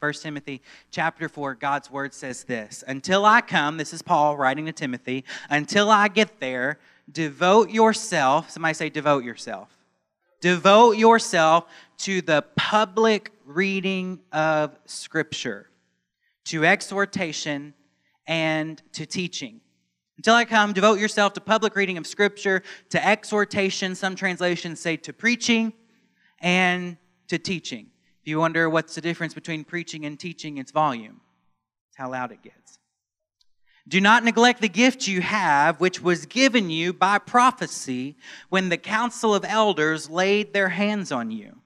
But 1 Timothy chapter 4, God's word says this Until I come, this is Paul writing to Timothy, until I get there, devote yourself, somebody say, devote yourself. Devote yourself to the public reading of Scripture, to exhortation, and to teaching. Until I come, devote yourself to public reading of Scripture, to exhortation, some translations say to preaching, and to teaching. You wonder what's the difference between preaching and teaching, it's volume. It's how loud it gets. Do not neglect the gift you have, which was given you by prophecy when the council of elders laid their hands on you.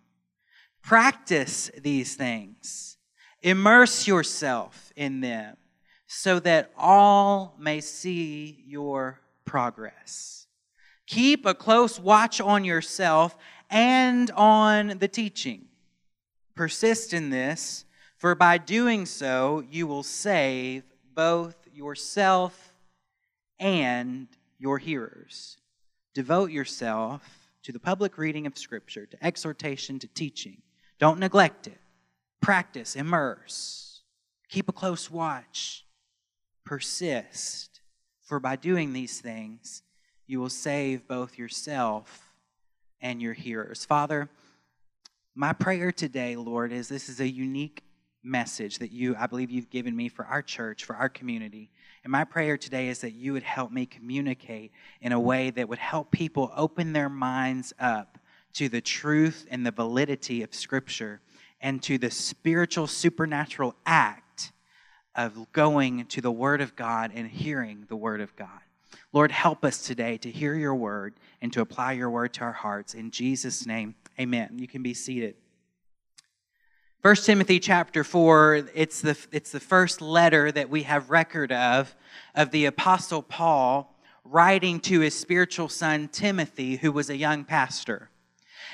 Practice these things, immerse yourself in them, so that all may see your progress. Keep a close watch on yourself and on the teaching. Persist in this, for by doing so, you will save both yourself and your hearers. Devote yourself to the public reading of Scripture, to exhortation, to teaching. Don't neglect it. Practice, immerse, keep a close watch, persist, for by doing these things, you will save both yourself and your hearers. Father, my prayer today, Lord, is this is a unique message that you, I believe, you've given me for our church, for our community. And my prayer today is that you would help me communicate in a way that would help people open their minds up to the truth and the validity of Scripture and to the spiritual, supernatural act of going to the Word of God and hearing the Word of God. Lord, help us today to hear your word and to apply your word to our hearts. In Jesus' name, amen. You can be seated. 1 Timothy chapter 4, it's the, it's the first letter that we have record of, of the Apostle Paul writing to his spiritual son Timothy, who was a young pastor.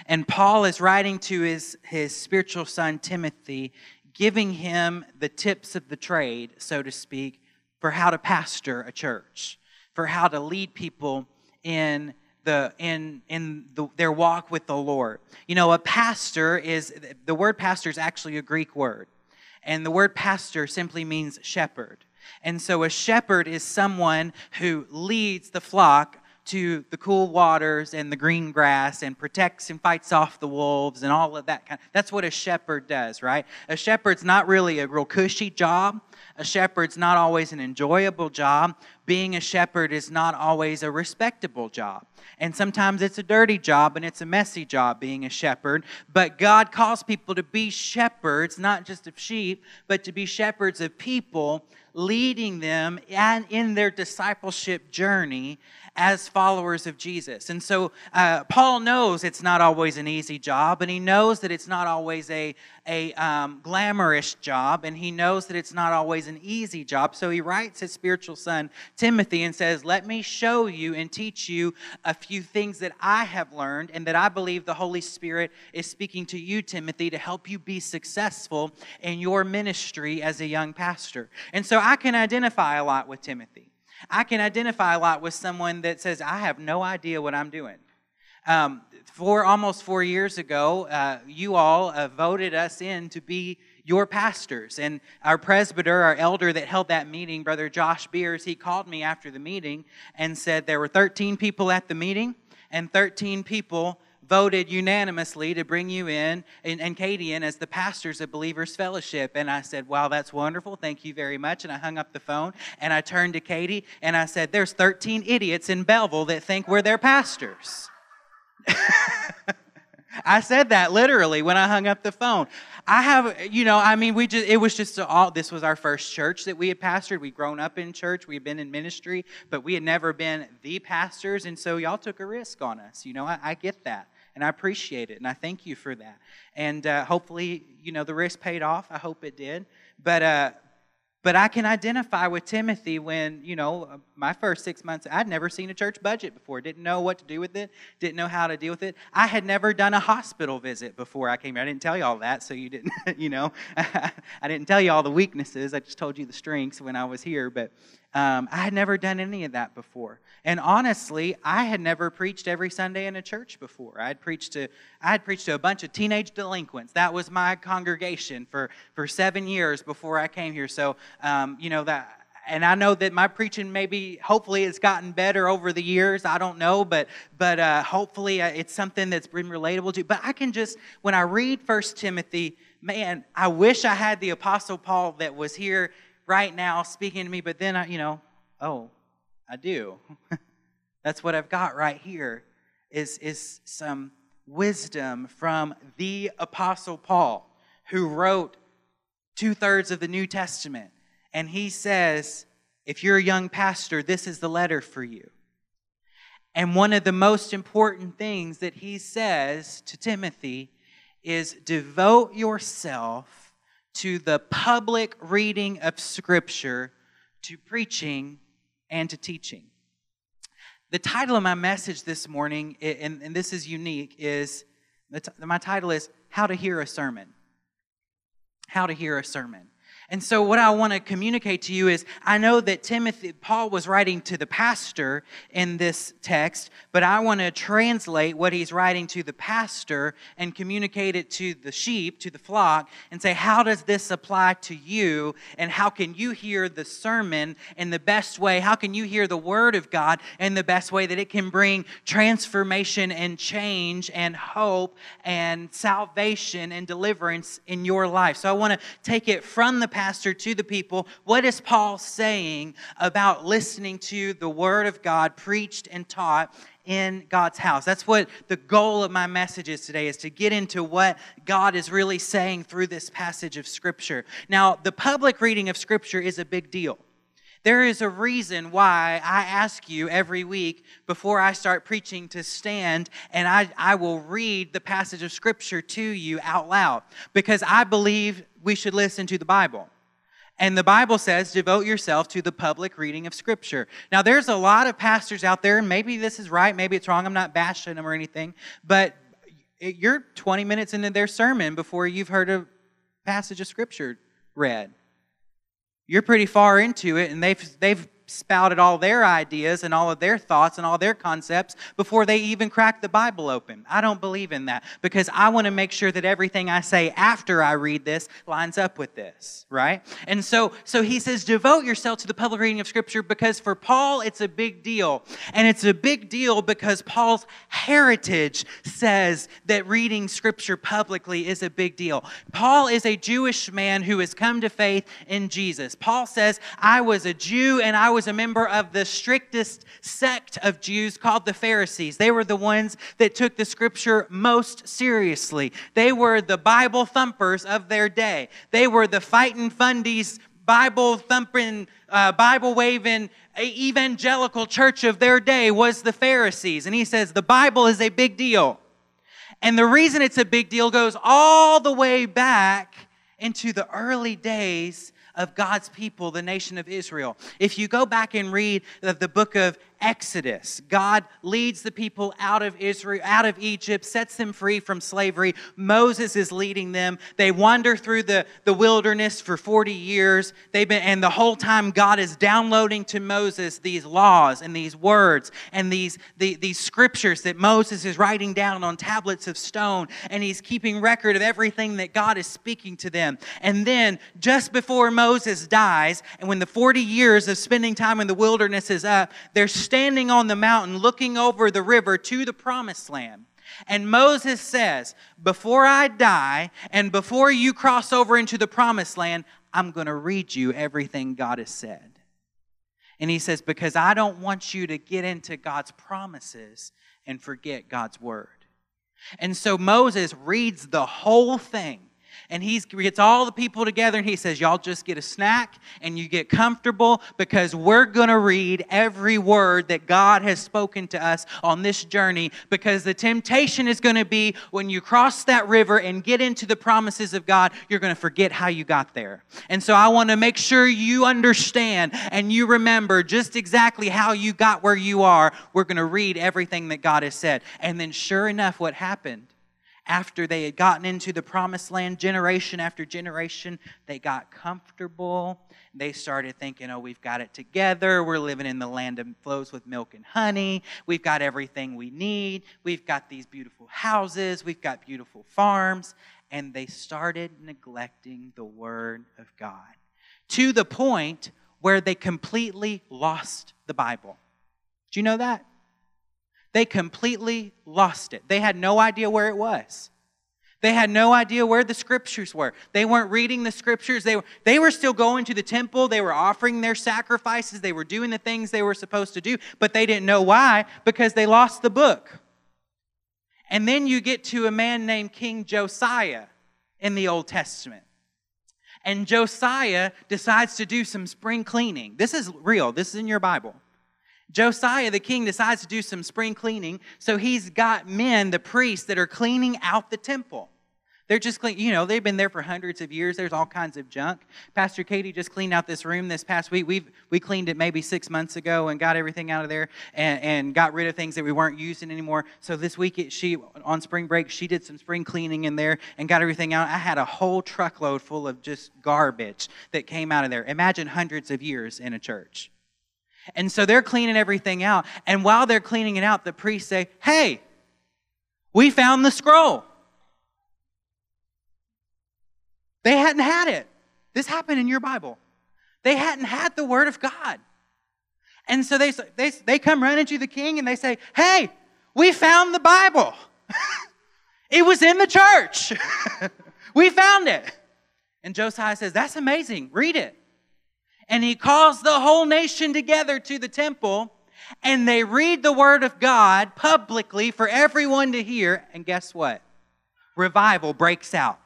And Paul is writing to his, his spiritual son Timothy, giving him the tips of the trade, so to speak, for how to pastor a church, for how to lead people in the in in the, their walk with the Lord. You know, a pastor is the word pastor is actually a Greek word, and the word pastor simply means shepherd. And so, a shepherd is someone who leads the flock to the cool waters and the green grass and protects and fights off the wolves and all of that kind. That's what a shepherd does, right? A shepherd's not really a real cushy job. A shepherd's not always an enjoyable job. Being a shepherd is not always a respectable job. And sometimes it's a dirty job and it's a messy job being a shepherd. But God calls people to be shepherds, not just of sheep, but to be shepherds of people, leading them and in their discipleship journey as followers of Jesus. And so uh, Paul knows it's not always an easy job, and he knows that it's not always a, a um, glamorous job, and he knows that it's not always an easy job. So he writes his spiritual son, Timothy, and says, Let me show you and teach you a few things that I have learned and that I believe the Holy Spirit is speaking to you, Timothy, to help you be successful in your ministry as a young pastor. And so I can identify a lot with Timothy. I can identify a lot with someone that says, I have no idea what I'm doing. Um, four, almost four years ago, uh, you all uh, voted us in to be your pastors. And our presbyter, our elder that held that meeting, Brother Josh Beers, he called me after the meeting and said there were 13 people at the meeting, and 13 people voted unanimously to bring you in and, and Katie in as the pastors of Believers Fellowship. And I said, Wow, that's wonderful. Thank you very much. And I hung up the phone and I turned to Katie and I said, There's 13 idiots in Belleville that think we're their pastors. I said that literally when I hung up the phone. I have, you know, I mean, we just, it was just all, this was our first church that we had pastored. We'd grown up in church, we had been in ministry, but we had never been the pastors. And so y'all took a risk on us. You know, I, I get that. And I appreciate it. And I thank you for that. And uh, hopefully, you know, the risk paid off. I hope it did. But, uh, but I can identify with Timothy when, you know, my first six months, I'd never seen a church budget before, didn't know what to do with it, didn't know how to deal with it. I had never done a hospital visit before I came here. I didn't tell you all that, so you didn't, you know, I didn't tell you all the weaknesses. I just told you the strengths when I was here. But Um, I had never done any of that before. And honestly, I had never preached every Sunday in a church before. I had preached to I had preached to a bunch of teenage delinquents. That was my congregation for for seven years before I came here. So um, you know that and I know that my preaching maybe, hopefully, it's gotten better over the years. I don't know, but but uh, hopefully, uh, it's something that's been relatable to. But I can just, when I read First Timothy, man, I wish I had the Apostle Paul that was here right now speaking to me. But then I, you know, oh, I do. that's what I've got right here. Is is some wisdom from the Apostle Paul, who wrote two thirds of the New Testament and he says, if you're a young pastor, this is the letter for you. And one of the most important things that he says to Timothy is devote yourself to the public reading of Scripture, to preaching, and to teaching. The title of my message this morning, and, and this is unique, is my title is How to Hear a Sermon. How to Hear a Sermon. And so, what I want to communicate to you is I know that Timothy, Paul was writing to the pastor in this text, but I want to translate what he's writing to the pastor and communicate it to the sheep, to the flock, and say, how does this apply to you? And how can you hear the sermon in the best way? How can you hear the word of God in the best way that it can bring transformation and change and hope and salvation and deliverance in your life? So, I want to take it from the pastor to the people, what is Paul saying about listening to the Word of God preached and taught in God's house. That's what the goal of my message is today is to get into what God is really saying through this passage of scripture. Now, the public reading of scripture is a big deal. There is a reason why I ask you every week before I start preaching to stand and I, I will read the passage of Scripture to you out loud because I believe we should listen to the Bible. And the Bible says, devote yourself to the public reading of Scripture. Now, there's a lot of pastors out there, and maybe this is right, maybe it's wrong. I'm not bashing them or anything, but you're 20 minutes into their sermon before you've heard a passage of Scripture read you're pretty far into it and they've, they've spouted all their ideas and all of their thoughts and all their concepts before they even crack the Bible open. I don't believe in that because I want to make sure that everything I say after I read this lines up with this, right? And so so he says devote yourself to the public reading of scripture because for Paul it's a big deal. And it's a big deal because Paul's heritage says that reading scripture publicly is a big deal. Paul is a Jewish man who has come to faith in Jesus. Paul says, "I was a Jew and I was was a member of the strictest sect of Jews called the Pharisees. They were the ones that took the scripture most seriously. They were the Bible thumpers of their day. They were the fighting fundies, Bible thumping, uh, Bible waving, evangelical church of their day was the Pharisees. And he says the Bible is a big deal. And the reason it's a big deal goes all the way back into the early days of God's people, the nation of Israel. If you go back and read the book of Exodus. God leads the people out of Israel, out of Egypt, sets them free from slavery. Moses is leading them. They wander through the, the wilderness for 40 years. They've been, and the whole time God is downloading to Moses these laws and these words and these, the, these scriptures that Moses is writing down on tablets of stone. And he's keeping record of everything that God is speaking to them. And then just before Moses dies, and when the 40 years of spending time in the wilderness is up, there's standing on the mountain looking over the river to the promised land. And Moses says, Before I die and before you cross over into the promised land, I'm going to read you everything God has said. And he says, Because I don't want you to get into God's promises and forget God's word. And so Moses reads the whole thing and he gets all the people together and he says, Y'all just get a snack and you get comfortable because we're going to read every word that God has spoken to us on this journey because the temptation is going to be when you cross that river and get into the promises of God, you're going to forget how you got there. And so I want to make sure you understand and you remember just exactly how you got where you are. We're going to read everything that God has said. And then, sure enough, what happened? After they had gotten into the promised land generation after generation, they got comfortable. They started thinking, oh, we've got it together. We're living in the land that flows with milk and honey. We've got everything we need. We've got these beautiful houses. We've got beautiful farms. And they started neglecting the Word of God to the point where they completely lost the Bible. Do you know that? They completely lost it. They had no idea where it was. They had no idea where the scriptures were. They weren't reading the scriptures. They were, they were still going to the temple. They were offering their sacrifices. They were doing the things they were supposed to do, but they didn't know why because they lost the book. And then you get to a man named King Josiah in the Old Testament. And Josiah decides to do some spring cleaning. This is real, this is in your Bible. Josiah the king decides to do some spring cleaning, so he's got men, the priests, that are cleaning out the temple. They're just clean, you know, they've been there for hundreds of years. There's all kinds of junk. Pastor Katie just cleaned out this room this past week. We've we cleaned it maybe six months ago and got everything out of there and, and got rid of things that we weren't using anymore. So this week, it, she, on spring break, she did some spring cleaning in there and got everything out. I had a whole truckload full of just garbage that came out of there. Imagine hundreds of years in a church. And so they're cleaning everything out. And while they're cleaning it out, the priests say, Hey, we found the scroll. They hadn't had it. This happened in your Bible. They hadn't had the Word of God. And so they, they, they come running to the king and they say, Hey, we found the Bible. it was in the church. we found it. And Josiah says, That's amazing. Read it and he calls the whole nation together to the temple and they read the word of God publicly for everyone to hear. And guess what? Revival breaks out.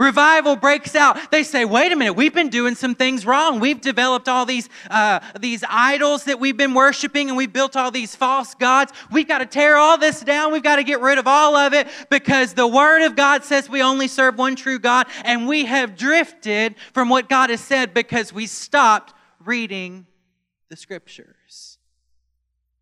Revival breaks out. They say, wait a minute, we've been doing some things wrong. We've developed all these, uh, these idols that we've been worshiping and we've built all these false gods. We've got to tear all this down. We've got to get rid of all of it because the Word of God says we only serve one true God and we have drifted from what God has said because we stopped reading the Scriptures.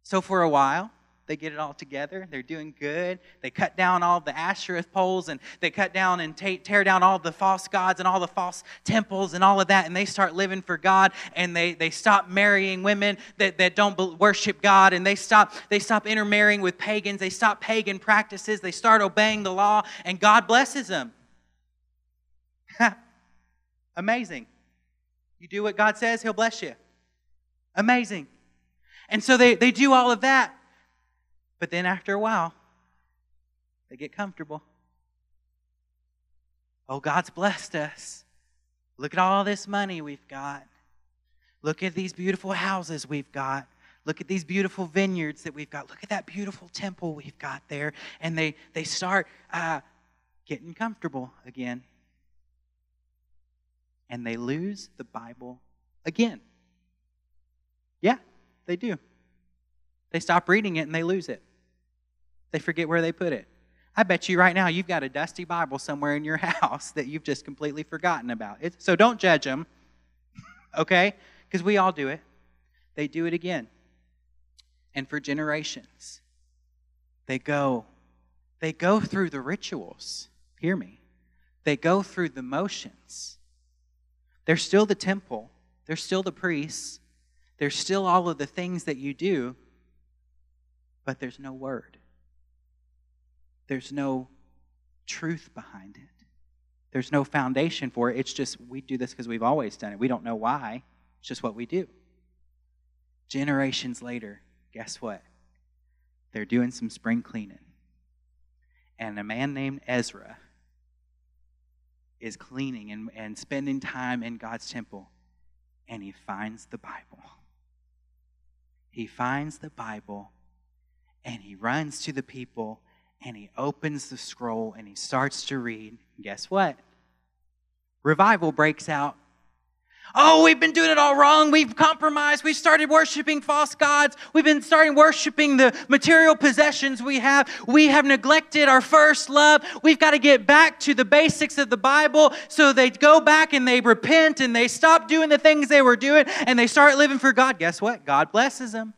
So for a while, they get it all together. They're doing good. They cut down all the Asherah poles and they cut down and tear down all the false gods and all the false temples and all of that. And they start living for God and they, they stop marrying women that, that don't worship God and they stop, they stop intermarrying with pagans. They stop pagan practices. They start obeying the law and God blesses them. Amazing. You do what God says, He'll bless you. Amazing. And so they, they do all of that. But then after a while, they get comfortable. Oh, God's blessed us. Look at all this money we've got. Look at these beautiful houses we've got. Look at these beautiful vineyards that we've got. Look at that beautiful temple we've got there. And they, they start uh, getting comfortable again. And they lose the Bible again. Yeah, they do. They stop reading it and they lose it. They forget where they put it. I bet you right now you've got a dusty Bible somewhere in your house that you've just completely forgotten about. So don't judge them, okay? Because we all do it. They do it again. And for generations, they go, they go through the rituals. Hear me. They go through the motions. They're still the temple. They're still the priests. There's still all of the things that you do, but there's no word there's no truth behind it. There's no foundation for it. It's just we do this because we've always done it. We don't know why. It's just what we do. Generations later, guess what? They're doing some spring cleaning. And a man named Ezra is cleaning and, and spending time in God's temple. And he finds the Bible. He finds the Bible and he runs to the people and he opens the scroll and he starts to read. Guess what? Revival breaks out. Oh, we've been doing it all wrong. We've compromised. We've started worshiping false gods. We've been starting worshiping the material possessions we have. We have neglected our first love. We've got to get back to the basics of the Bible. So they go back and they repent and they stop doing the things they were doing and they start living for God. Guess what? God blesses them.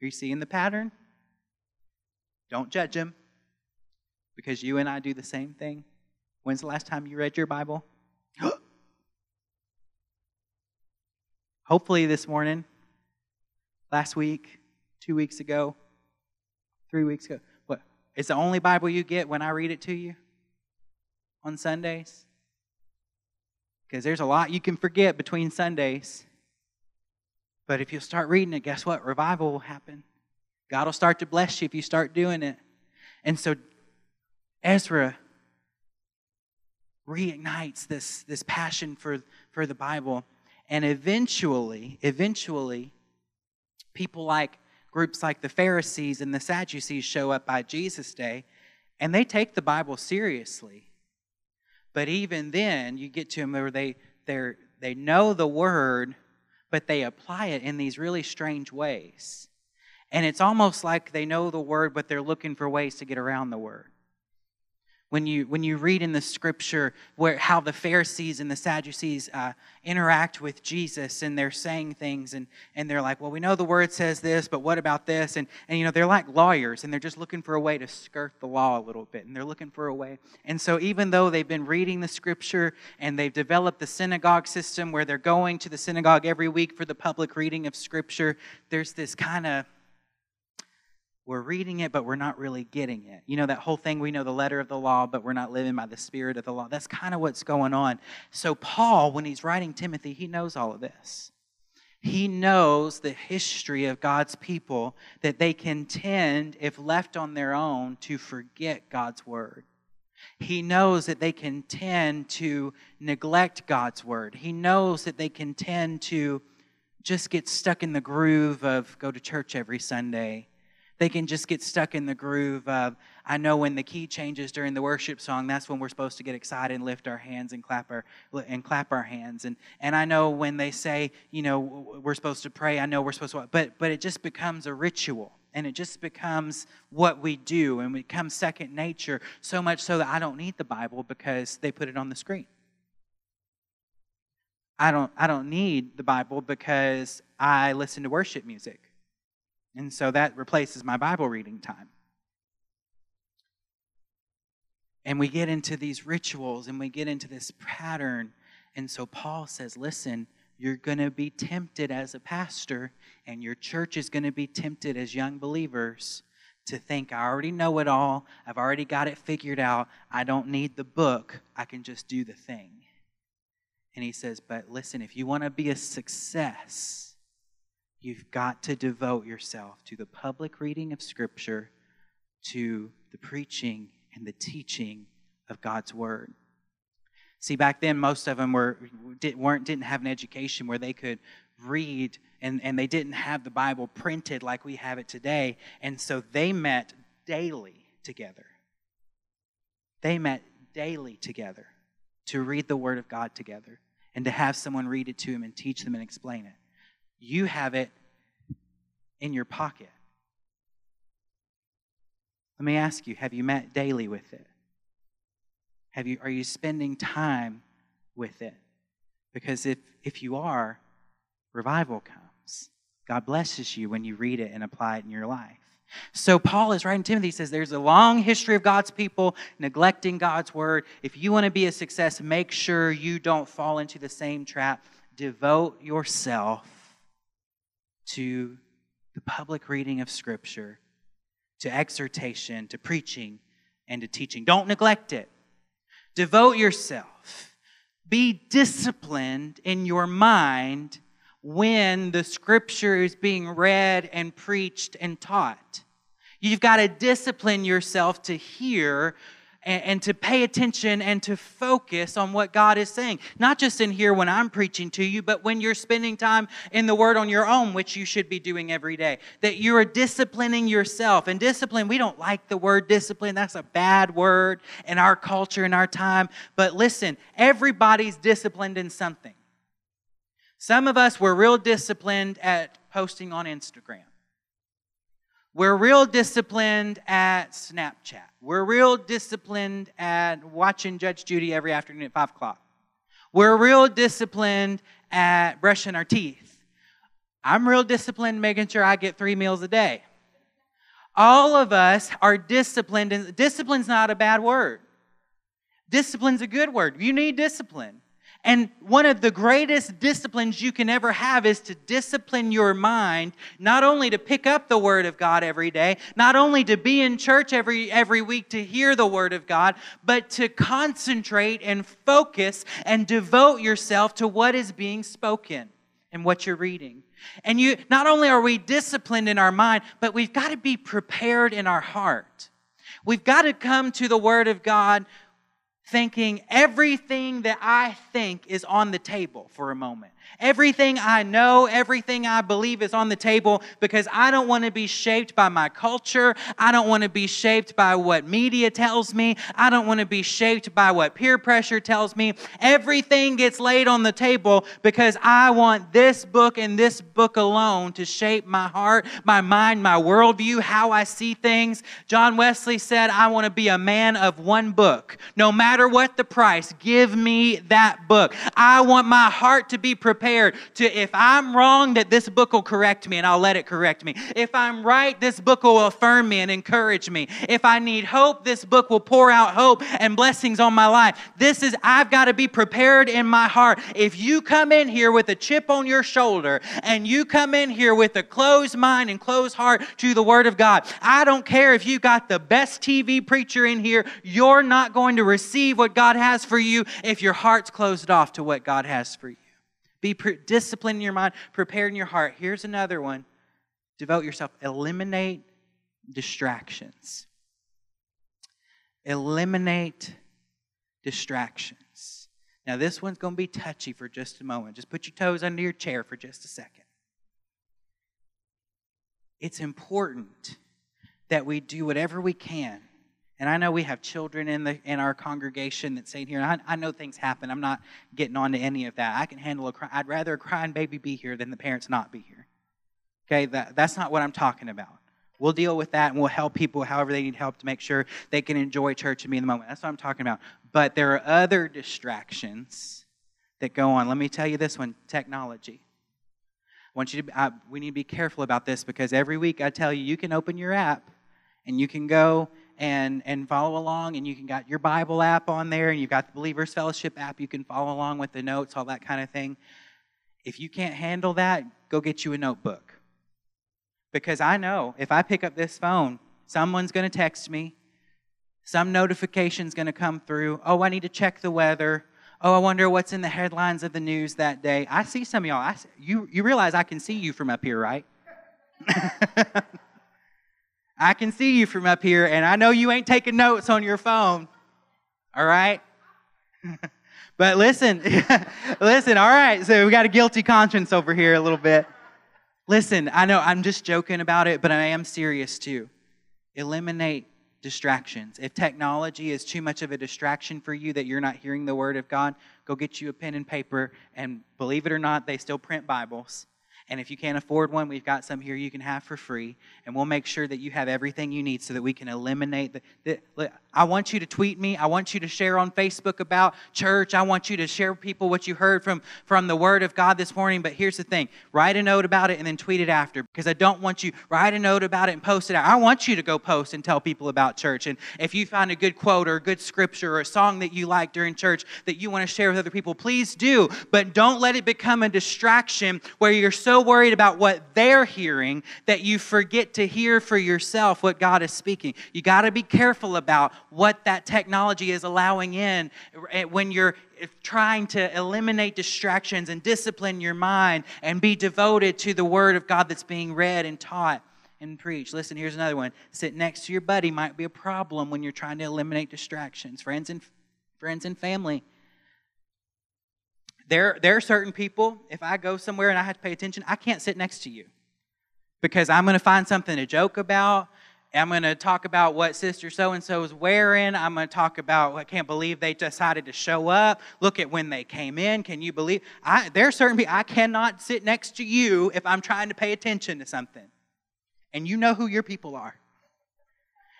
Are you seeing the pattern? Don't judge him because you and I do the same thing. When's the last time you read your Bible? Hopefully, this morning, last week, two weeks ago, three weeks ago. What? It's the only Bible you get when I read it to you on Sundays? Because there's a lot you can forget between Sundays. But if you start reading it, guess what? Revival will happen. God will start to bless you if you start doing it. And so Ezra reignites this, this passion for, for the Bible. And eventually, eventually, people like groups like the Pharisees and the Sadducees show up by Jesus' day, and they take the Bible seriously. But even then, you get to them where they they they know the word, but they apply it in these really strange ways. And it's almost like they know the word, but they're looking for ways to get around the word. When you when you read in the scripture where how the pharisees and the sadducees uh, interact with jesus and they're saying things and and they're like well we know the word says this but what about this? And and you know they're like lawyers and they're just looking for a way to skirt the law a little bit and they're looking for a way. And so even though they've been reading the scripture and they've developed the synagogue system where they're going to the synagogue every week for the public reading of scripture there's this kind of we're reading it, but we're not really getting it. You know, that whole thing, we know the letter of the law, but we're not living by the spirit of the law. That's kind of what's going on. So, Paul, when he's writing Timothy, he knows all of this. He knows the history of God's people that they can tend, if left on their own, to forget God's word. He knows that they can tend to neglect God's word. He knows that they can tend to just get stuck in the groove of go to church every Sunday they can just get stuck in the groove of, I know when the key changes during the worship song, that's when we're supposed to get excited and lift our hands and clap our, and clap our hands. And, and I know when they say, you know, we're supposed to pray, I know we're supposed to, but, but it just becomes a ritual and it just becomes what we do and becomes second nature so much so that I don't need the Bible because they put it on the screen. I don't, I don't need the Bible because I listen to worship music. And so that replaces my Bible reading time. And we get into these rituals and we get into this pattern. And so Paul says, listen, you're going to be tempted as a pastor, and your church is going to be tempted as young believers to think, I already know it all. I've already got it figured out. I don't need the book. I can just do the thing. And he says, But listen, if you want to be a success, You've got to devote yourself to the public reading of Scripture, to the preaching and the teaching of God's Word. See, back then, most of them were, weren't, didn't have an education where they could read and, and they didn't have the Bible printed like we have it today. And so they met daily together. They met daily together to read the Word of God together and to have someone read it to them and teach them and explain it. You have it in your pocket. Let me ask you have you met daily with it? Have you, are you spending time with it? Because if, if you are, revival comes. God blesses you when you read it and apply it in your life. So Paul is writing Timothy he says there's a long history of God's people neglecting God's word. If you want to be a success, make sure you don't fall into the same trap. Devote yourself to the public reading of Scripture, to exhortation, to preaching, and to teaching. Don't neglect it. Devote yourself. Be disciplined in your mind when the Scripture is being read and preached and taught. You've got to discipline yourself to hear and, and, to pay attention and to focus on what God is saying. Not just in here when I'm preaching to you, but when you're spending time in the Word on your own, which you should be doing every day. That you are disciplining yourself. And discipline, we don't like the word discipline. That's a bad word in our culture, in our time. But listen, everybody's disciplined in something. Some of us were real disciplined at posting on Instagram. We're real disciplined at Snapchat. We're real disciplined at watching Judge Judy every afternoon at 5 o'clock. We're real disciplined at brushing our teeth. I'm real disciplined making sure I get three meals a day. All of us are disciplined, and discipline's not a bad word. Discipline's a good word. You need discipline. And one of the greatest disciplines you can ever have is to discipline your mind, not only to pick up the Word of God every day, not only to be in church every, every week to hear the Word of God, but to concentrate and focus and devote yourself to what is being spoken and what you're reading. And you not only are we disciplined in our mind, but we've got to be prepared in our heart. We've got to come to the Word of God thinking everything that I think is on the table for a moment. Everything I know, everything I believe is on the table because I don't want to be shaped by my culture. I don't want to be shaped by what media tells me. I don't want to be shaped by what peer pressure tells me. Everything gets laid on the table because I want this book and this book alone to shape my heart, my mind, my worldview, how I see things. John Wesley said, I want to be a man of one book. No matter what the price, give me that book. I want my heart to be prepared prepared to, if I'm wrong, that this book will correct me and I'll let it correct me. If I'm right, this book will affirm me and encourage me. If I need hope, this book will pour out hope and blessings on my life. This is, I've got to be prepared in my heart. If you come in here with a chip on your shoulder and you come in here with a closed mind and closed heart to the Word of God, I don't care if you got the best TV preacher in here, you're not going to receive what God has for you if your heart's closed off to what God has for you. Be pre- disciplined in your mind, prepared in your heart. Here's another one devote yourself, eliminate distractions. Eliminate distractions. Now, this one's going to be touchy for just a moment. Just put your toes under your chair for just a second. It's important that we do whatever we can and I know we have children in the in our congregation that say here. I, I, know things happen. I'm not getting on to any of that. I can handle a cry. I'd rather a crying baby be here than the parents not be here. Okay, that, that's not what I'm talking about. We'll deal with that and we'll help people however they need help to make sure they can enjoy church and be in the moment. That's what I'm talking about. But there are other distractions that go on. Let me tell you this one technology. I want you to, I, we need to be careful about this because every week I tell you, you can open your app and you can go and and follow along and you can got your bible app on there and you've got the believers fellowship app you can follow along with the notes all that kind of thing. If you can't handle that go get you a notebook. Because i know if i pick up this phone someone's going to text me some notification's going to come through oh i need to check the weather. Oh i wonder what's in the headlines of the news that day. I see some of y'all I, you, you realize i can see you from up here right I can see you from up here, and I know you ain't taking notes on your phone. All right? but listen, listen, all right, so we got a guilty conscience over here a little bit. Listen, I know I'm just joking about it, but I am serious too. Eliminate distractions. If technology is too much of a distraction for you that you're not hearing the word of God, go get you a pen and paper, and believe it or not, they still print Bibles and if you can't afford one, we've got some here you can have for free. And we'll make sure that you have everything you need so that we can eliminate the, the. I want you to tweet me. I want you to share on Facebook about church. I want you to share with people what you heard from, from the Word of God this morning. But here's the thing write a note about it and then tweet it after because I don't want you, write a note about it and post it out. I want you to go post and tell people about church. And if you find a good quote or a good scripture or a song that you like during church that you want to share with other people, please do. But don't let it become a distraction where you're so worried about what they're hearing that you forget to hear for yourself what God is speaking. You got to be careful about what that technology is allowing in eh, when you're trying to eliminate distractions and discipline your mind and be devoted to the Word of God that's being read and taught and preached. Listen, here's another one. Sit next to your buddy might be a problem when you're trying to eliminate distractions. Friends and friends and family there, there are certain people, if I go somewhere and I have to pay attention, I can't sit next to you because I'm going to find something to joke about. I'm going to talk about what Sister so and so is wearing. I'm going to talk about, I can't believe they decided to show up. Look at when they came in. Can you believe? I, there are certain people, I cannot sit next to you if I'm trying to pay attention to something. And you know who your people are.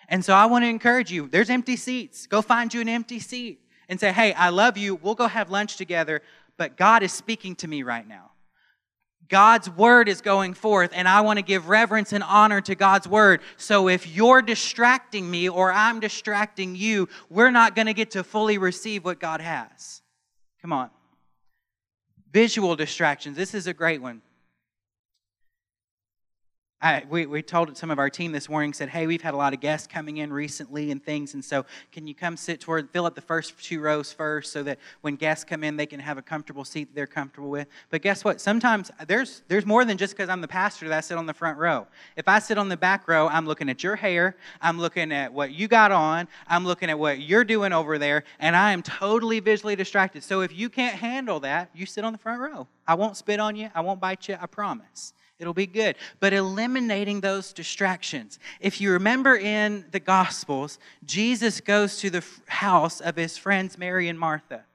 And so I want to encourage you there's empty seats. Go find you an empty seat and say, hey, I love you. We'll go have lunch together but God is speaking to me right now. God's word is going forth, and I want to give reverence and honor to God's word. So if you're distracting me or I'm distracting you, we're not going to get to fully receive what God has. Come on. Visual distractions. This is a great one. I, we, we told some of our team this morning, said, hey, we've had a lot of guests coming in recently and things, and so can you come sit toward, fill up the first two rows first so that when guests come in, they can have a comfortable seat that they're comfortable with. But guess what? Sometimes there's, there's more than just because I'm the pastor that I sit on the front row. If I sit on the back row, I'm looking at your hair, I'm looking at what you got on, I'm looking at what you're doing over there, and I am totally visually distracted. So if you can't handle that, you sit on the front row. I won't spit on you, I won't bite you, I promise. It'll be good. But eliminating those distractions. If you remember in the Gospels, Jesus goes to the house of his friends Mary and Martha.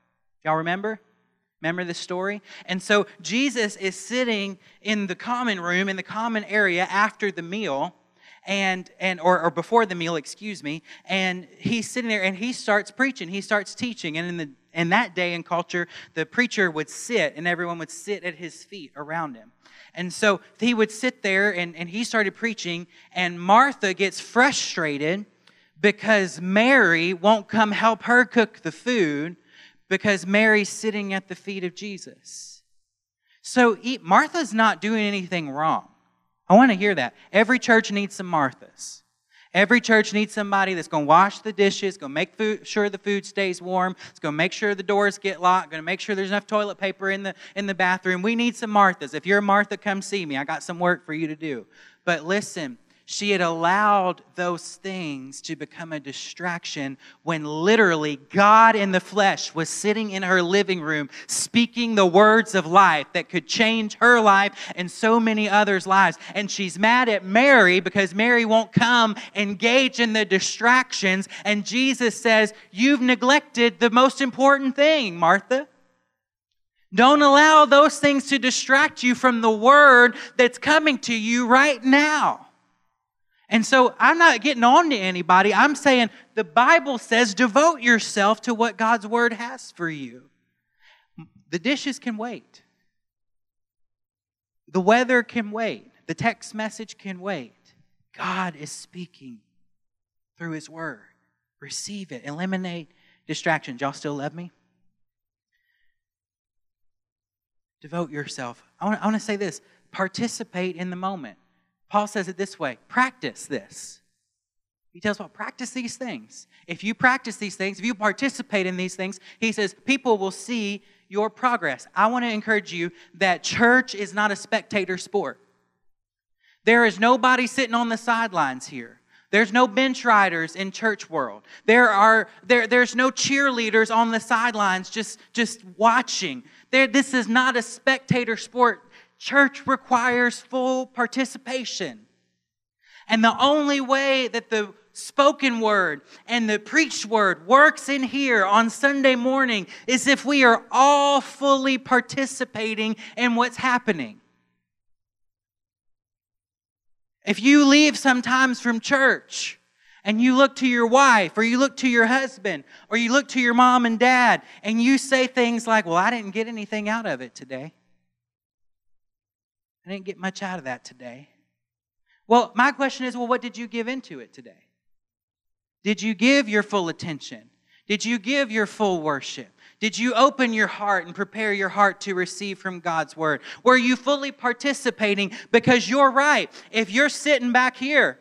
Y'all remember? Remember the story? And so Jesus is sitting in the common room, in the common area after the meal, and, and or, or before the meal, excuse me, and he's sitting there and he starts preaching, he starts teaching. And in the in that day and culture, the preacher would sit and everyone would sit at his feet around him. And so he would sit there and, and he started preaching, and Martha gets frustrated because Mary won't come help her cook the food because Mary's sitting at the feet of Jesus. So Martha's not doing anything wrong. I want to hear that. Every church needs some Marthas. Every church needs somebody that's going to wash the dishes, going to make food, sure the food stays warm, it's going to make sure the doors get locked, going to make sure there's enough toilet paper in the in the bathroom. We need some Marthas. If you're a Martha, come see me. I got some work for you to do. But listen, she had allowed those things to become a distraction when literally God in the flesh was sitting in her living room speaking the words of life that could change her life and so many others' lives. And she's mad at Mary because Mary won't come engage in the distractions. And Jesus says, You've neglected the most important thing, Martha. Don't allow those things to distract you from the word that's coming to you right now. And so I'm not getting on to anybody. I'm saying the Bible says devote yourself to what God's word has for you. The dishes can wait. The weather can wait. The text message can wait. God is speaking through his word. Receive it. Eliminate distractions. Y'all still love me? Devote yourself. I want, I want to say this participate in the moment. Paul says it this way practice this. He tells well, practice these things. If you practice these things, if you participate in these things, he says people will see your progress. I want to encourage you that church is not a spectator sport. There is nobody sitting on the sidelines here. There's no bench riders in church world. There are there, there's no cheerleaders on the sidelines just, just watching. There, this is not a spectator sport. Church requires full participation. And the only way that the spoken word and the preached word works in here on Sunday morning is if we are all fully participating in what's happening. If you leave sometimes from church and you look to your wife or you look to your husband or you look to your mom and dad and you say things like, Well, I didn't get anything out of it today. I didn't get much out of that today. Well, my question is well, what did you give into it today? Did you give your full attention? Did you give your full worship? Did you open your heart and prepare your heart to receive from God's word? Were you fully participating? Because you're right. If you're sitting back here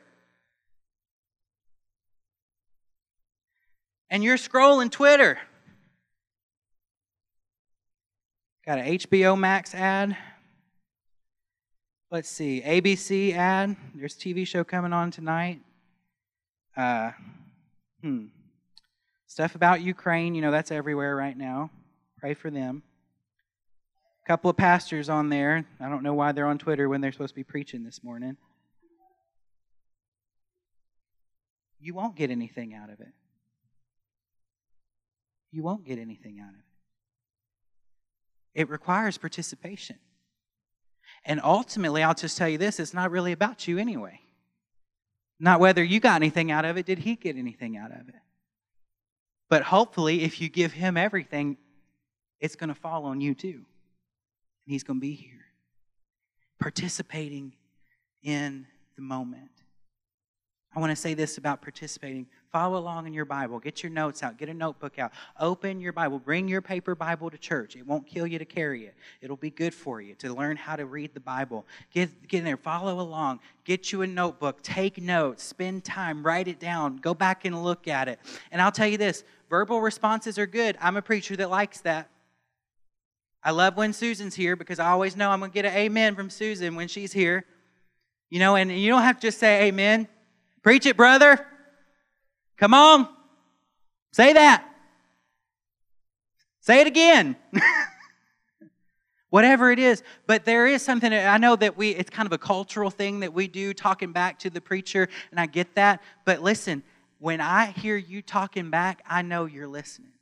and you're scrolling Twitter, got an HBO Max ad let's see, ABC ad. There's TV show coming on tonight. Uh, hmm. Stuff about Ukraine, you know, that's everywhere right now. Pray for them. A couple of pastors on there. I don't know why they're on Twitter when they're supposed to be preaching this morning. You won't get anything out of it. You won't get anything out of it. It requires participation. And ultimately, I'll just tell you this it's not really about you anyway. Not whether you got anything out of it, did he get anything out of it? But hopefully, if you give him everything, it's going to fall on you too. And he's going to be here. participating in the moment. I want to say this about participating. Follow along in your Bible. Get your notes out. Get a notebook out. Open your Bible. Bring your paper Bible to church. It won't kill you to carry it. It'll be good for you to learn how to read the Bible. Get, get in there. Follow along. Get you a notebook. Take notes. Spend time. Write it down. Go back and look at it. And I'll tell you this verbal responses are good. I'm a preacher that likes that. I love when Susan's here because I always know I'm going to get an amen from Susan when she's here. You know, and you don't have to just say amen. Preach it, brother. Come on. Say that. Say it again. Whatever it is. But there is something, I know that we, it's kind of a cultural thing that we do, talking back to the preacher, and I get that. But listen, when I hear you talking back, I know you're listening.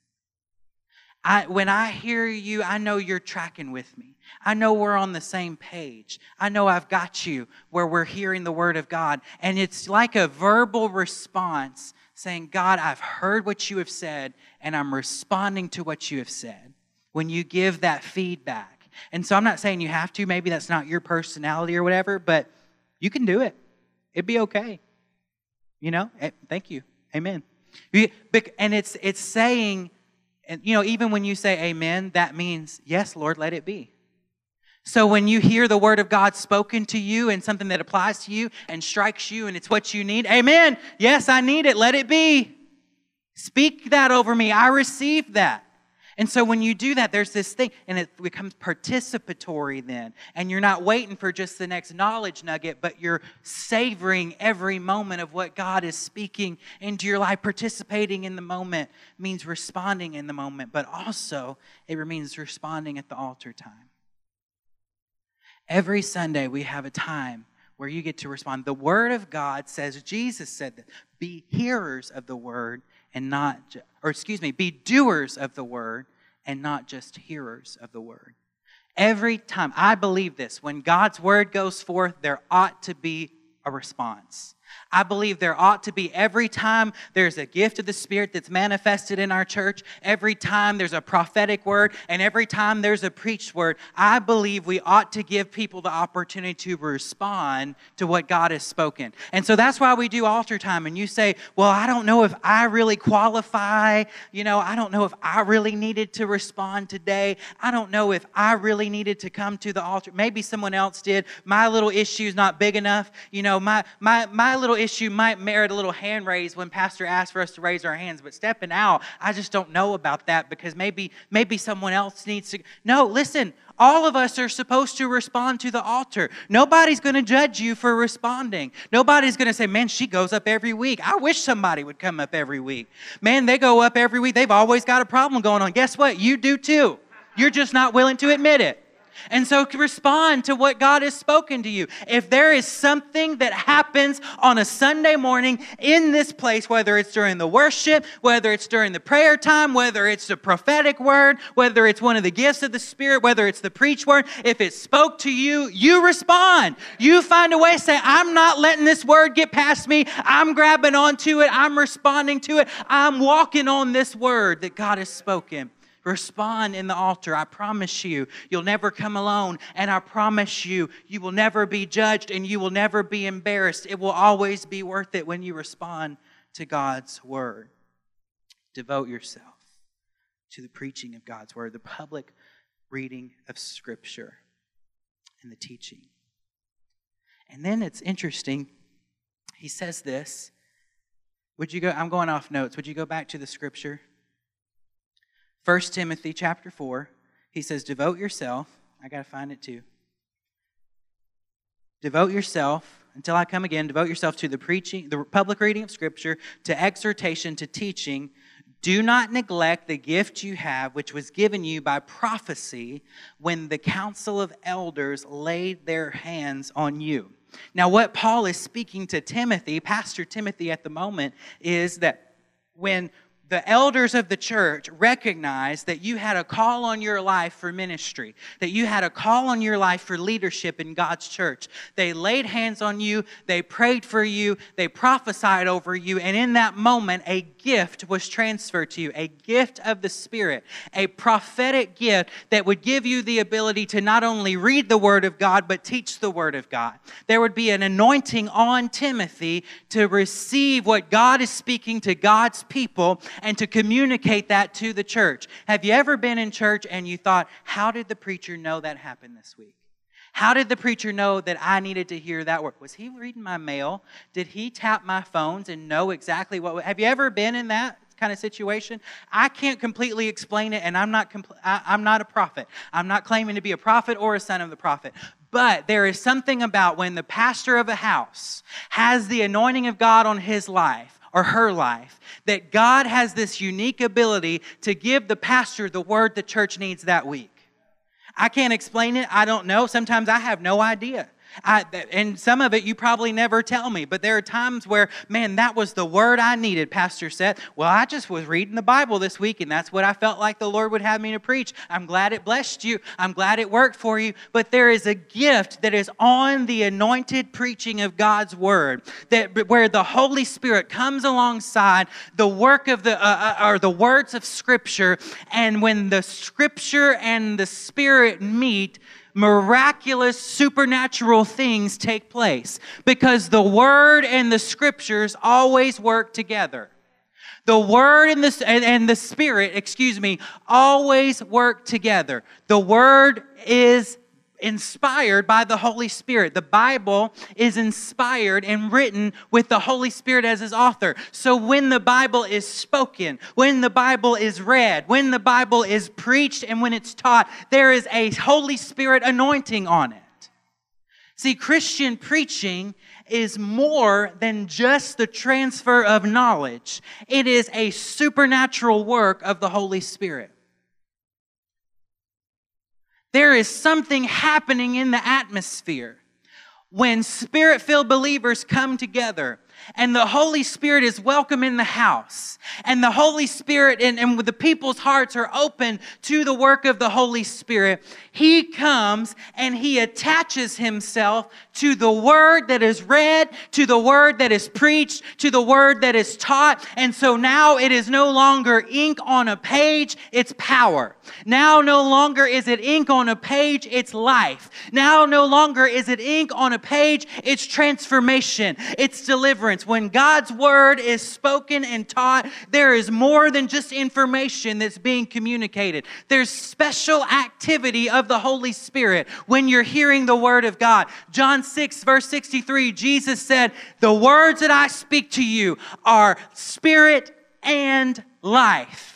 I, when I hear you, I know you're tracking with me. I know we're on the same page. I know I've got you where we're hearing the word of God. And it's like a verbal response saying, God, I've heard what you have said, and I'm responding to what you have said. When you give that feedback. And so I'm not saying you have to, maybe that's not your personality or whatever, but you can do it. It'd be okay. You know? Eh, thank you. Amen. And it's it's saying, and you know, even when you say amen, that means, yes, Lord, let it be. So when you hear the word of God spoken to you and something that applies to you and strikes you and it's what you need, amen. Yes, I need it. Let it be. Speak that over me. I receive that. And so when you do that, there's this thing, and it becomes participatory then. And you're not waiting for just the next knowledge nugget, but you're savoring every moment of what God is speaking into your life. Participating in the moment means responding in the moment, but also it means responding at the altar time. Every Sunday, we have a time where you get to respond. The Word of God says, Jesus said that, be hearers of the Word and not, or excuse me, be doers of the Word and not just hearers of the Word. Every time, I believe this, when God's Word goes forth, there ought to be a response. I believe there ought to be every time there's a gift of the Spirit that's manifested in our church, every time there's a prophetic word, and every time there's a preached word, I believe we ought to give people the opportunity to respond to what God has spoken. And so that's why we do altar time. And you say, Well, I don't know if I really qualify. You know, I don't know if I really needed to respond today. I don't know if I really needed to come to the altar. Maybe someone else did. My little issue is not big enough. You know, my, my, my little issue might merit a little hand raise when pastor asks for us to raise our hands but stepping out i just don't know about that because maybe maybe someone else needs to no listen all of us are supposed to respond to the altar. Nobody's going to judge you for responding. Nobody's going to say, man, she goes up every week. I wish somebody would come up every week. Man, they go up every week. They've always got a problem going on. Guess what? You do too. You're just not willing to admit it. And so respond to what God has spoken to you. If there is something that happens on a Sunday morning in this place, whether it's during the worship, whether it's during the prayer time, whether it's the prophetic word, whether it's one of the gifts of the Spirit, whether it's the preach word, if it spoke to you, you respond. You find a way say, I'm not letting this word get past me. I'm grabbing onto it. I'm responding to it. I'm walking on this word that God has spoken. Respond in the altar. I promise you, you'll never come alone. And I promise you, you will never be judged and you will never be embarrassed. It will always be worth it when you respond to God's word. Devote yourself to the preaching of God's word, the public reading of Scripture, and the teaching. And then it's interesting. He says this. Would you go? I'm going off notes. Would you go back to the Scripture? 1 Timothy chapter 4, he says, Devote yourself. I got to find it too. Devote yourself until I come again. Devote yourself to the preaching, the public reading of Scripture, to exhortation, to teaching. Do not neglect the gift you have, which was given you by prophecy when the council of elders laid their hands on you. Now, what Paul is speaking to Timothy, Pastor Timothy at the moment, is that when the elders of the church recognized that you had a call on your life for ministry, that you had a call on your life for leadership in God's church. They laid hands on you, they prayed for you, they prophesied over you, and in that moment, a gift was transferred to you a gift of the Spirit, a prophetic gift that would give you the ability to not only read the Word of God, but teach the Word of God. There would be an anointing on Timothy to receive what God is speaking to God's people and to communicate that to the church. Have you ever been in church and you thought, how did the preacher know that happened this week? How did the preacher know that I needed to hear that word? Was he reading my mail? Did he tap my phones and know exactly what? Have you ever been in that kind of situation? I can't completely explain it, and I'm not. Compl- I, I'm not a prophet. I'm not claiming to be a prophet or a son of the prophet. But there is something about when the pastor of a house has the anointing of God on his life or her life, that God has this unique ability to give the pastor the word the church needs that week. I can't explain it. I don't know. Sometimes I have no idea. I, and some of it you probably never tell me, but there are times where, man, that was the word I needed, Pastor said. Well, I just was reading the Bible this week, and that's what I felt like the Lord would have me to preach. I'm glad it blessed you. I'm glad it worked for you. But there is a gift that is on the anointed preaching of God's word, that where the Holy Spirit comes alongside the work of the, uh, uh or the words of Scripture, and when the Scripture and the Spirit meet, miraculous supernatural things take place because the word and the scriptures always work together. The word and the, and, and the spirit, excuse me, always work together. The word is inspired by the Holy Spirit. The Bible is inspired and written with the Holy Spirit as his author. So when the Bible is spoken, when the Bible is read, when the Bible is preached, and when it's taught, there is a Holy Spirit anointing on it. See, Christian preaching is more than just the transfer of knowledge. It is a supernatural work of the Holy Spirit. There is something happening in the atmosphere. When spirit filled believers come together and the Holy Spirit is welcome in the house, and the Holy Spirit and, and the people's hearts are open to the work of the Holy Spirit, He comes and He attaches Himself to the word that is read, to the word that is preached, to the word that is taught. And so now it is no longer ink on a page, it's power. Now no longer is it ink on a page, it's life. Now no longer is it ink on a page, it's transformation, it's deliverance difference. When God's word is spoken and taught, there is more than just information that's being communicated. There's special activity of the Holy Spirit when you're hearing the word of God. John 6, verse 63, Jesus said, The words that I speak to you are spirit and life.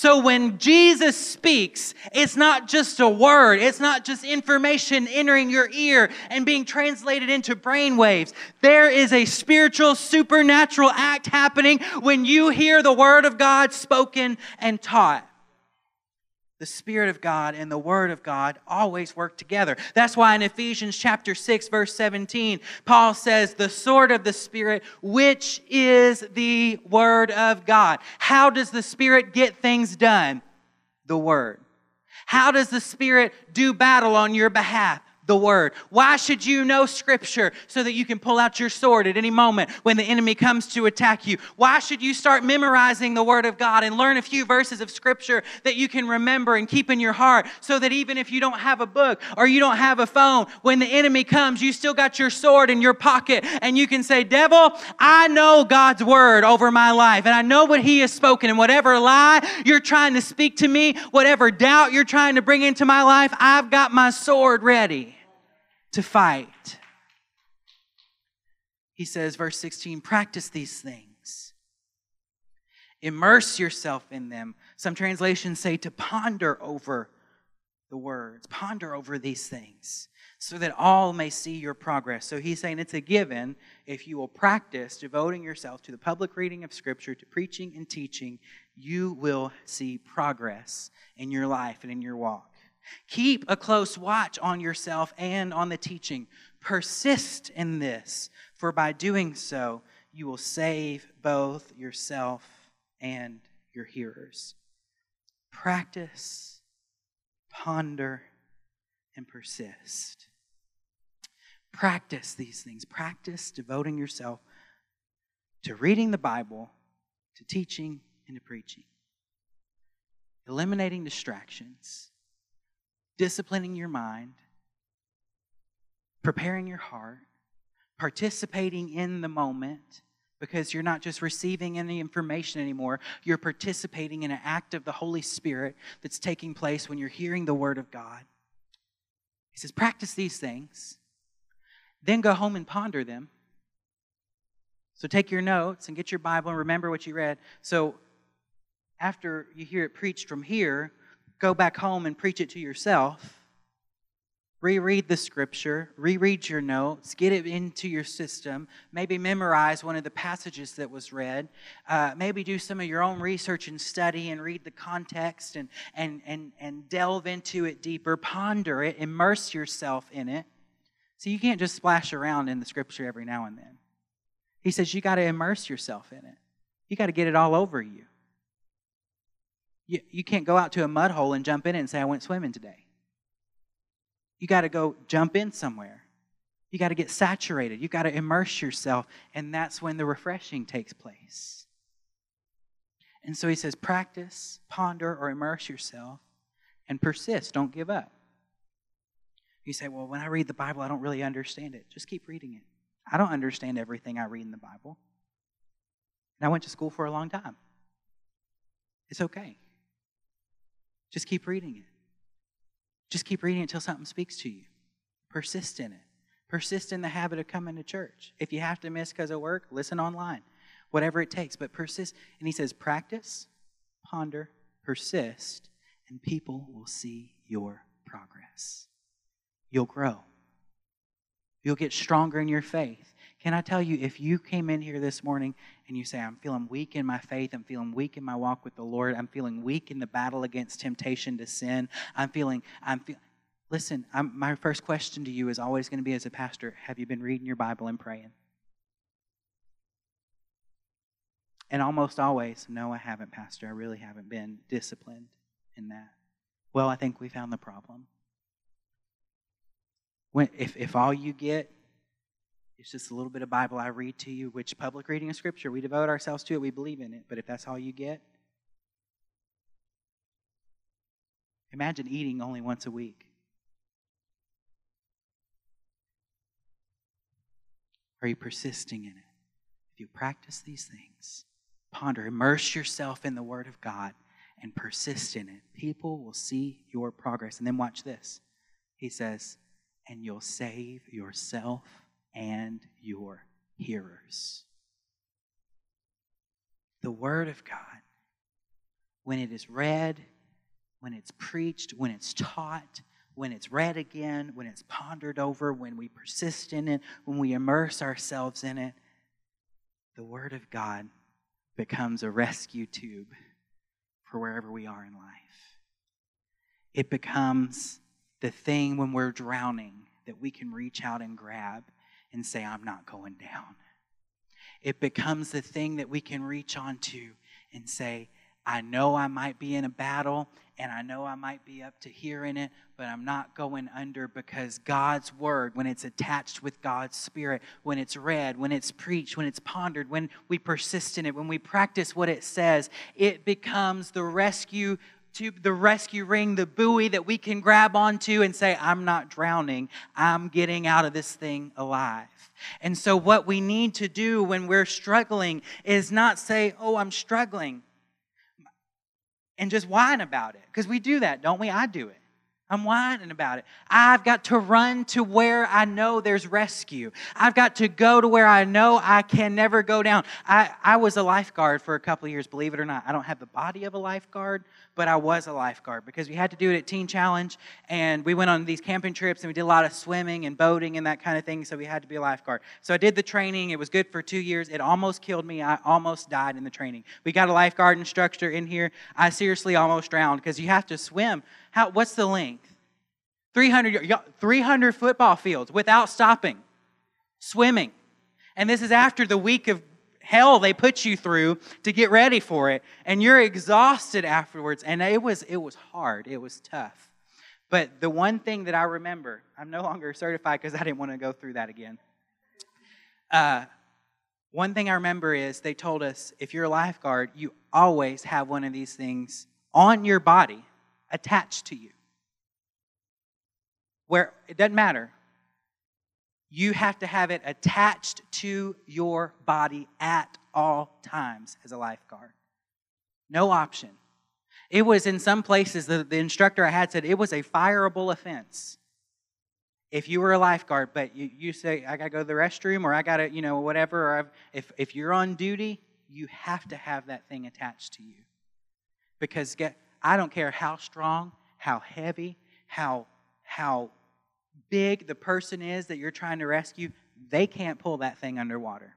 So when Jesus speaks, it's not just a word, it's not just information entering your ear and being translated into brain waves. There is a spiritual, supernatural act happening when you hear the word of God spoken and taught the Spirit of God and the Word of God always work together. That's why in Ephesians chapter 6, verse 17, Paul says, The sword of the Spirit, which is the Word of God. How does the Spirit get things done? The Word. How does the Spirit do battle on your behalf? The word. Why should you know scripture so that you can pull out your sword at any moment when the enemy comes to attack you? Why should you start memorizing the word of God and learn a few verses of scripture that you can remember and keep in your heart so that even if you don't have a book or you don't have a phone, when the enemy comes, you still got your sword in your pocket and you can say, Devil, I know God's word over my life and I know what he has spoken and whatever lie you're trying to speak to me, whatever doubt you're trying to bring into my life, I've got my sword ready to fight. He says, verse 16, practice these things. Immerse yourself in them. Some translations say to ponder over the words, ponder over these things so that all may see your progress. So he's saying it's a given if you will practice devoting yourself to the public reading of Scripture, to preaching and teaching, you will see progress in your life and in your walk. Keep a close watch on yourself and on the teaching. Persist in this, for by doing so, you will save both yourself and your hearers. Practice, ponder, and persist. Practice these things. Practice devoting yourself to reading the Bible, to teaching, and to preaching. Eliminating distractions, disciplining your mind, preparing your heart, participating in the moment because you're not just receiving any information anymore. You're participating in an act of the Holy Spirit that's taking place when you're hearing the Word of God. He says, practice these things, then go home and ponder them. So take your notes and get your Bible and remember what you read. So after you hear it preached from here, go back home and preach it to yourself reread the scripture, reread your notes, get it into your system, maybe memorize one of the passages that was read, uh, maybe do some of your own research and study and read the context and, and, and, and delve into it deeper, ponder it, immerse yourself in it. So you can't just splash around in the scripture every now and then. He says you got to immerse yourself in it. You got to get it all over you. You. You can't go out to a mud hole and jump in and say, I went swimming today you got to go jump in somewhere. You got to get saturated. You got to immerse yourself, and that's when the refreshing takes place. And so he says, practice, ponder, or immerse yourself, and persist. Don't give up. You say, well, when I read the Bible, I don't really understand it. Just keep reading it. I don't understand everything I read in the Bible. And I went to school for a long time. It's okay. Just keep reading it. Just keep reading it until something speaks to you. Persist in it. Persist in the habit of coming to church. If you have to miss because of work, listen online. Whatever it takes, but persist. And he says, practice, ponder, persist, and people will see your progress. You'll grow. You'll get stronger in your faith. Can I tell you, if you came in here this morning and you say, I'm feeling weak in my faith, I'm feeling weak in my walk with the Lord, I'm feeling weak in the battle against temptation to sin, I'm feeling, I'm feeling, listen, I'm, my first question to you is always going to be as a pastor have you been reading your Bible and praying? And almost always, no, I haven't, Pastor. I really haven't been disciplined in that. Well, I think we found the problem. When, if, if all you get it's just a little bit of Bible I read to you, which public reading of Scripture, we devote ourselves to it, we believe in it. But if that's all you get, imagine eating only once a week. Are you persisting in it? If you practice these things, ponder, immerse yourself in the Word of God, and persist in it, people will see your progress. And then watch this. He says, and you'll save yourself and your hearers. The Word of God, when it is read, when it's preached, when it's taught, when it's read again, when it's pondered over, when we persist in it, when we immerse ourselves in it, the Word of God becomes a rescue tube for wherever we are in life. It becomes the thing when we're drowning that we can reach out and grab and say, I'm not going down. It becomes the thing that we can reach onto and say, I know I might be in a battle and I know I might be up to here in it, but I'm not going under because God's word, when it's attached with God's spirit, when it's read, when it's preached, when it's pondered, when we persist in it, when we practice what it says, it becomes the rescue to the rescue ring, the buoy that we can grab onto and say, I'm not drowning. I'm getting out of this thing alive. And so, what we need to do when we're struggling is not say, Oh, I'm struggling, and just whine about it. Because we do that, don't we? I do it. I'm whining about it. I've got to run to where I know there's rescue. I've got to go to where I know I can never go down. I, I was a lifeguard for a couple years, believe it or not. I don't have the body of a lifeguard, but I was a lifeguard because we had to do it at Teen Challenge, and we went on these camping trips, and we did a lot of swimming and boating and that kind of thing, so we had to be a lifeguard. So I did the training. It was good for two years. It almost killed me. I almost died in the training. We got a lifeguard instructor in here. I seriously almost drowned because you have to swim how, what's the length? 300, 300 football fields without stopping, swimming. And this is after the week of hell they put you through to get ready for it. And you're exhausted afterwards. And it was it was hard. It was tough. But the one thing that i remember i'm no longer certified because i didn't want to go through that again. Uh, one thing i remember is they told us if you're a lifeguard you always have one of these things on your body attached to you where it doesn't matter you have to have it attached to your body at all times as a lifeguard. No option. It was in some places, the, the instructor I had said it was a fireable offense if you were a lifeguard, but you, you say, I got to go to the restroom or I got to, you know, whatever, or if, if you're on duty, you have to have that thing attached to you. Because get, I don't care how strong, how heavy, how, how big the person is that you're trying to rescue, they can't pull that thing underwater.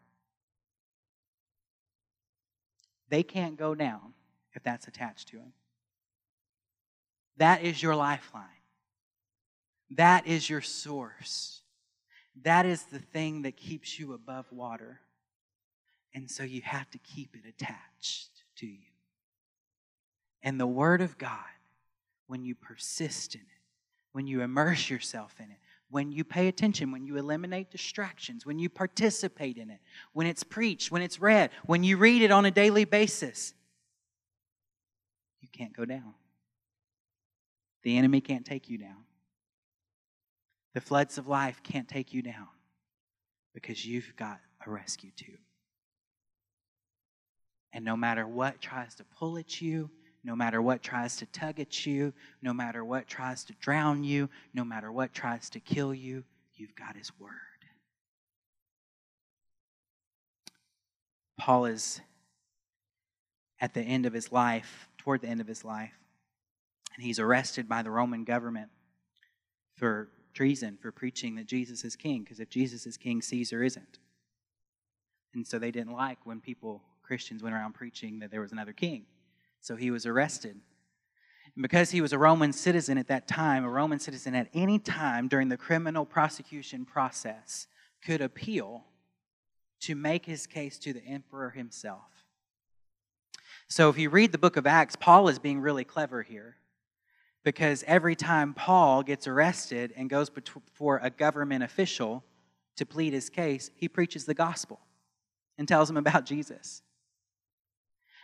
They can't go down if that's attached to them. That is your lifeline. That is your source. That is the thing that keeps you above water. And so you have to keep it attached to you. And the Word of God, when you persist in it, when you immerse yourself in it, when you pay attention, when you eliminate distractions, when you participate in it, when it's preached, when it's read, when you read it on a daily basis, you can't go down. The enemy can't take you down. The floods of life can't take you down because you've got a rescue too. And no matter what tries to pull at you, no matter what tries to tug at you, no matter what tries to drown you, no matter what tries to kill you, you've got His Word. Paul is at the end of his life, toward the end of his life, and he's arrested by the Roman government for treason, for preaching that Jesus is king, because if Jesus is king, Caesar isn't. And so they didn't like when people, Christians, went around preaching that there was another king. So he was arrested. And because he was a Roman citizen at that time, a Roman citizen at any time during the criminal prosecution process could appeal to make his case to the emperor himself. So if you read the book of Acts, Paul is being really clever here because every time Paul gets arrested and goes before a government official to plead his case, he preaches the gospel and tells him about Jesus.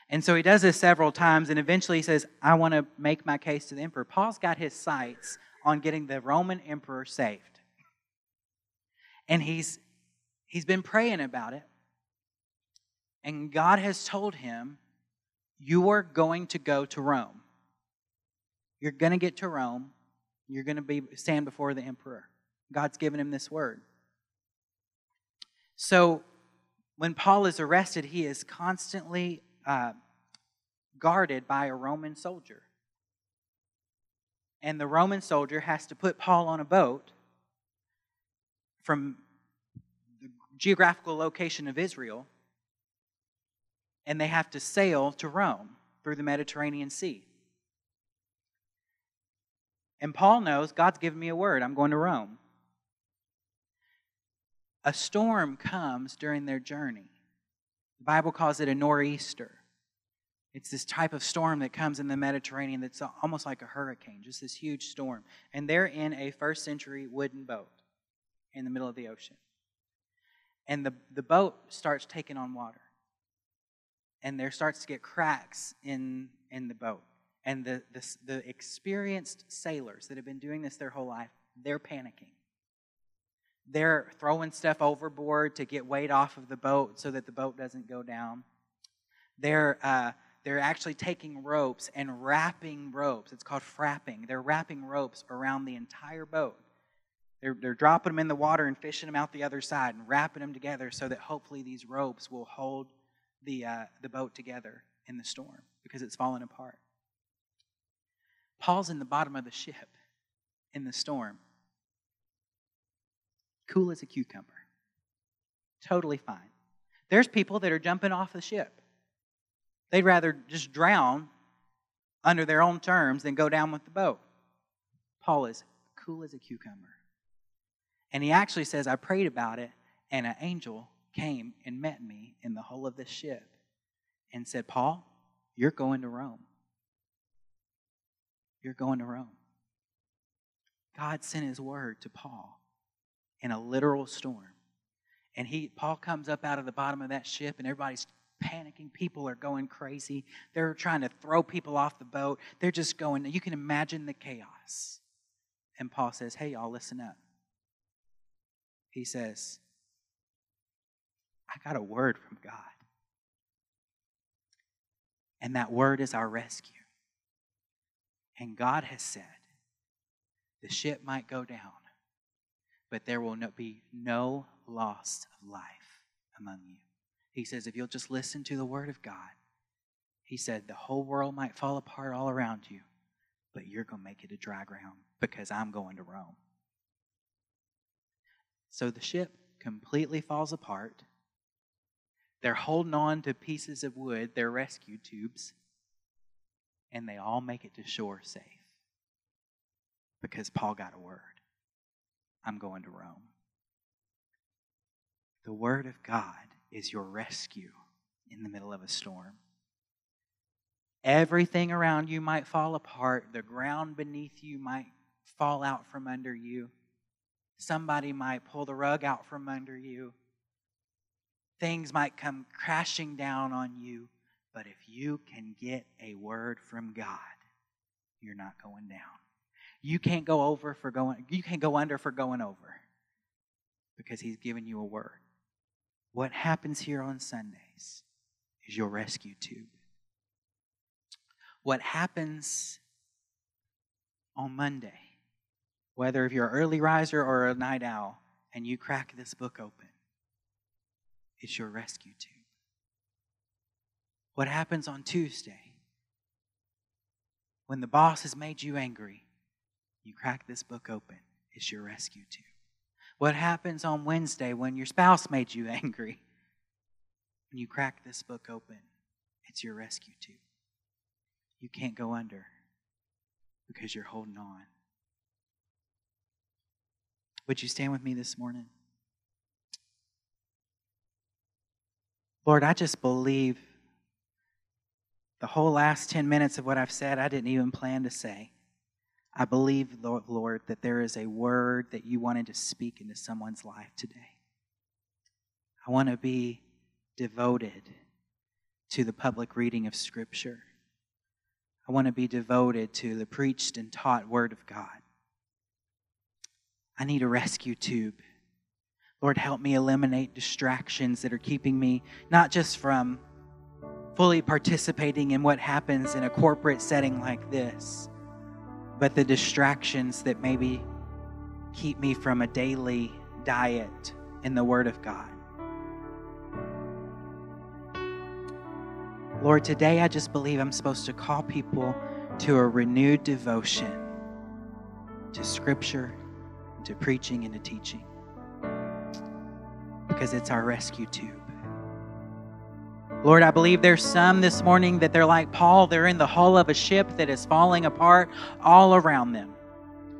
And so he does this several times, and eventually he says, I want to make my case to the emperor. Paul's got his sights on getting the Roman emperor saved. And he's, he's been praying about it. And God has told him, You are going to go to Rome. You're going to get to Rome. You're going to be stand before the emperor. God's given him this word. So when Paul is arrested, he is constantly uh, guarded by a Roman soldier. And the Roman soldier has to put Paul on a boat from the geographical location of Israel, and they have to sail to Rome through the Mediterranean Sea. And Paul knows God's given me a word. I'm going to Rome. A storm comes during their journey. The Bible calls it a nor'easter. It's this type of storm that comes in the Mediterranean that's almost like a hurricane, just this huge storm. And they're in a first century wooden boat in the middle of the ocean. And the, the boat starts taking on water. And there starts to get cracks in, in the boat. And the, the, the experienced sailors that have been doing this their whole life, they're panicking. They're throwing stuff overboard to get weight off of the boat so that the boat doesn't go down. They're uh, they're actually taking ropes and wrapping ropes. It's called frapping. They're wrapping ropes around the entire boat. They're, they're dropping them in the water and fishing them out the other side and wrapping them together so that hopefully these ropes will hold the, uh, the boat together in the storm because it's falling apart. Paul's in the bottom of the ship in the storm, cool as a cucumber, totally fine. There's people that are jumping off the ship They'd rather just drown under their own terms than go down with the boat. Paul is cool as a cucumber. And he actually says, I prayed about it, and an angel came and met me in the hull of this ship and said, Paul, you're going to Rome. You're going to Rome. God sent his word to Paul in a literal storm. And he Paul comes up out of the bottom of that ship and everybody's panicking. People are going crazy. They're trying to throw people off the boat. They're just going, you can imagine the chaos. And Paul says, Hey, y'all, listen up. He says, I got a word from God. And that word is our rescue. And God has said, the ship might go down, but there will be no loss of life among you. He says, if you'll just listen to the word of God, he said, the whole world might fall apart all around you, but you're going to make it a dry ground because I'm going to Rome. So the ship completely falls apart. They're holding on to pieces of wood, their rescue tubes, and they all make it to shore safe because Paul got a word. I'm going to Rome. The word of God is your rescue in the middle of a storm. Everything around you might fall apart, the ground beneath you might fall out from under you. Somebody might pull the rug out from under you. Things might come crashing down on you. But if you can get a word from God, you're not going down. You can't go over for going you can't go under for going over because he's given you a word. What happens here on Sundays is your rescue tube. What happens on Monday, whether if you're an early riser or a night owl, and you crack this book open, it's your rescue tube. What happens on Tuesday, when the boss has made you angry, you crack this book open, it's your rescue tube. What happens on Wednesday when your spouse made you angry? When you crack this book open, it's your rescue tube. You can't go under because you're holding on. Would you stand with me this morning? Lord, I just believe the whole last 10 minutes of what I've said, I didn't even plan to say. I believe, Lord, that there is a word that you wanted to speak into someone's life today. I want to be devoted to the public reading of Scripture. I want to be devoted to the preached and taught Word of God. I need a rescue tube. Lord, help me eliminate distractions that are keeping me not just from fully participating in what happens in a corporate setting like this but the distractions that maybe keep me from a daily diet in the Word of God. Lord, today I just believe I'm supposed to call people to a renewed devotion to Scripture, to preaching, and to teaching. Because it's our rescue tube. Lord, I believe there's some this morning that they're like Paul, they're in the hull of a ship that is falling apart all around them.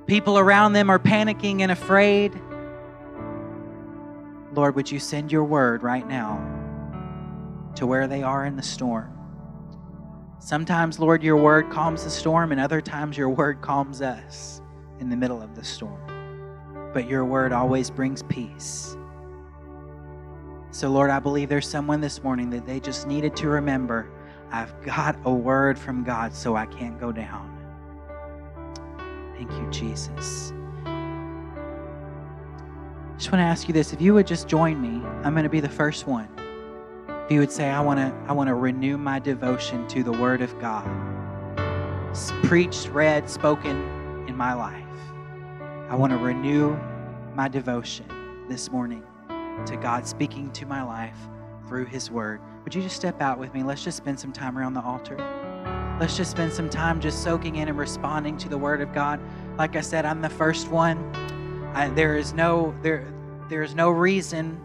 People around them are panicking and afraid. Lord, would you send your word right now to where they are in the storm? Sometimes, Lord, your word calms the storm, and other times your word calms us in the middle of the storm. But your word always brings peace. So, Lord, I believe there's someone this morning that they just needed to remember I've got a word from God, so I can't go down. Thank you, Jesus. Just want to ask you this. If you would just join me, I'm going to be the first one. If you would say, I want to, I want to renew my devotion to the Word of God, preached, read, spoken in my life. I want to renew my devotion this morning to God speaking to my life through His Word. Would you just step out with me? Let's just spend some time around the altar. Let's just spend some time just soaking in and responding to the Word of God. Like I said, I'm the first one. I, there is no there there is no reason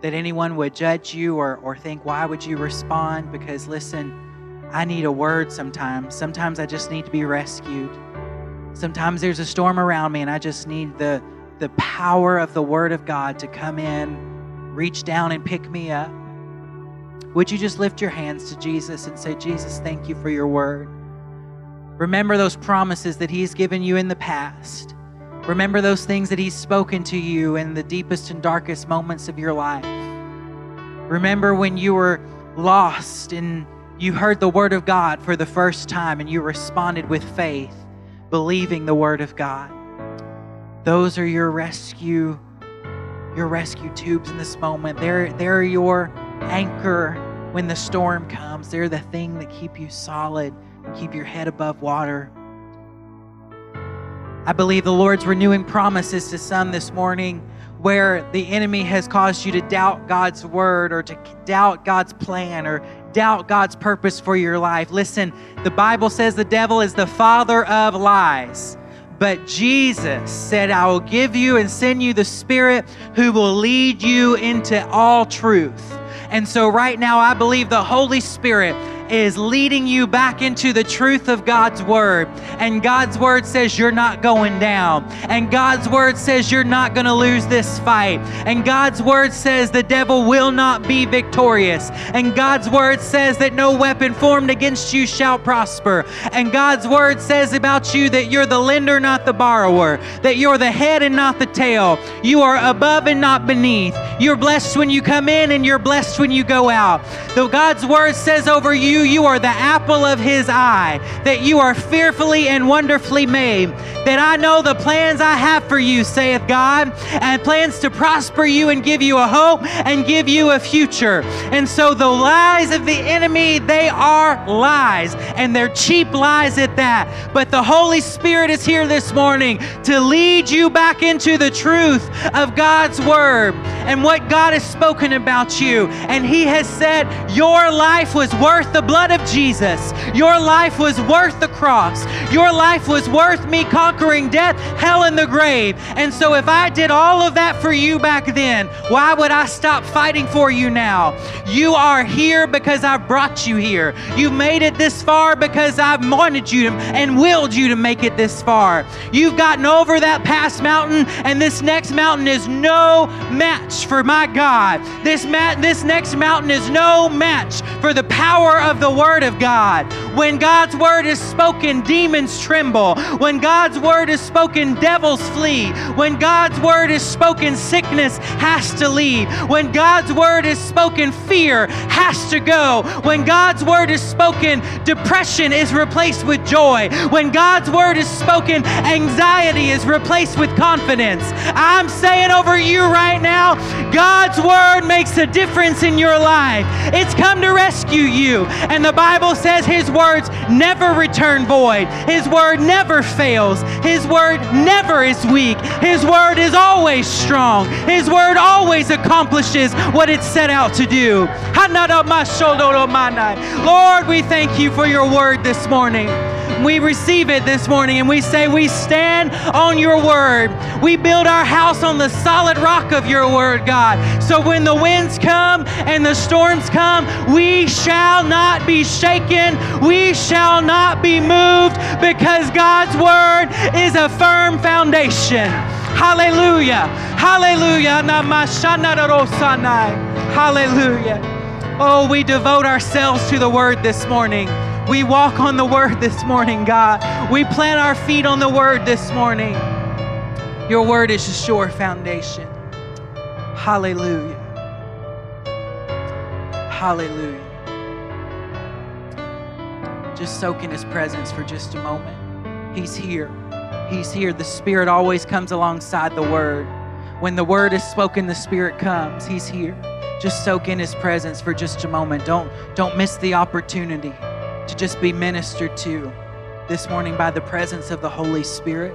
that anyone would judge you or, or think why would you respond because listen i need a word sometimes sometimes i just need to be rescued sometimes there's a storm around me and i just need the the power of the Word of God to come in reach down and pick me up. Would you just lift your hands to Jesus and say, Jesus, thank you for your word? Remember those promises that He's given you in the past. Remember those things that He's spoken to you in the deepest and darkest moments of your life. Remember when you were lost and you heard the Word of God for the first time and you responded with faith, believing the Word of God. Those are your rescue, your rescue tubes in this moment. They're, they're your anchor when the storm comes. They're the thing that keep you solid keep your head above water. I believe the Lord's renewing promises to some this morning where the enemy has caused you to doubt God's word or to doubt God's plan or doubt God's purpose for your life. Listen, the Bible says the devil is the father of lies. But Jesus said, I will give you and send you the Spirit who will lead you into all truth. And so, right now, I believe the Holy Spirit is leading you back into the truth of God's word. And God's word says you're not going down. And God's word says you're not going to lose this fight. And God's word says the devil will not be victorious. And God's word says that no weapon formed against you shall prosper. And God's word says about you that you're the lender, not the borrower, that you're the head and not the tail. You are above and not beneath. You're blessed when you come in and you're blessed when you go out. Though God's word says over you, you are the apple of his eye, that you are fearfully and wonderfully made, that I know the plans I have for you, saith God, and plans to prosper you and give you a hope and give you a future. And so the lies of the enemy, they are lies, and they're cheap lies at that. But the Holy Spirit is here this morning to lead you back into the truth of God's word and what God has spoken about you. And He has said, Your life was worth the blood of Jesus. Your life was worth the cross. Your life was worth me conquering death, hell, and the grave. And so, if I did all of that for you back then, why would I stop fighting for you now? You are here because I brought you here. You've made it this far because I've wanted you to, and willed you to make it this far. You've gotten over that past mountain, and this next mountain is no match for my God. This, ma- this next mountain is no match for the power of the Word of God. When God's Word is spoken, demons tremble. When God's Word is spoken, devils flee. When God's Word is spoken, sickness has to leave. When God's Word is spoken, fear has to go. When God's Word is spoken, depression is replaced with joy. When God's Word is spoken, anxiety is replaced with confidence. I'm saying over you right now, God's Word makes a difference in your life. It's come to rescue you. And the Bible says His words never return void, His Word never fails, His Word never is weak, His Word is always strong, His Word always accomplishes what it set out to do. Lord, we thank you for your Word this morning we receive it this morning and we say, We stand on your word. We build our house on the solid rock of your word, God. So when the winds come and the storms come, we shall not be shaken. We shall not be moved because God's word is a firm foundation. Hallelujah. Hallelujah. Hallelujah. Oh, we devote ourselves to the word this morning. We walk on the word this morning, God. We plant our feet on the word this morning. Your word is a sure foundation. Hallelujah. Hallelujah. Just soak in his presence for just a moment. He's here. He's here. The Spirit always comes alongside the word. When the word is spoken, the Spirit comes. He's here. Just soak in his presence for just a moment. Don't, don't miss the opportunity to just be ministered to this morning by the presence of the Holy Spirit.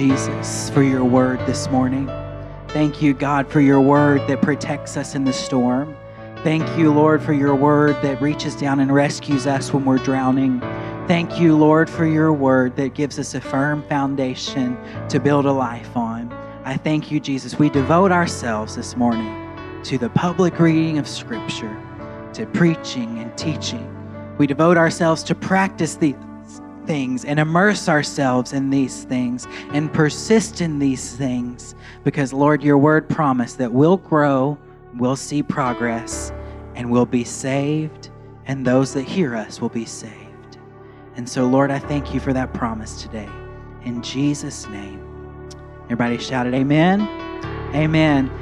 Jesus, for your word this morning. Thank you, God, for your word that protects us in the storm. Thank you, Lord, for your word that reaches down and rescues us when we're drowning. Thank you, Lord, for your word that gives us a firm foundation to build a life on. I thank you, Jesus. We devote ourselves this morning to the public reading of Scripture, to preaching and teaching. We devote ourselves to practice these things and immerse ourselves in these things and persist in these things because, Lord, your word promised that we'll grow, we'll see progress, and we'll be saved, and those that hear us will be saved. And so, Lord, I thank you for that promise today. In Jesus' name. Everybody shouted, Amen. Amen.